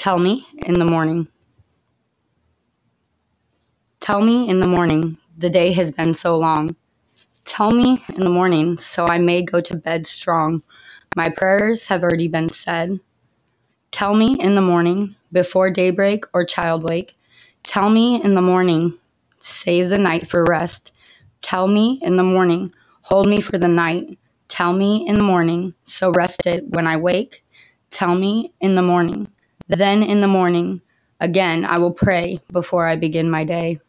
Tell me in the morning. Tell me in the morning, the day has been so long. Tell me in the morning, so I may go to bed strong. My prayers have already been said. Tell me in the morning, before daybreak or child wake. Tell me in the morning, save the night for rest. Tell me in the morning, hold me for the night. Tell me in the morning, so rested when I wake. Tell me in the morning, then in the morning, again I will pray before I begin my day.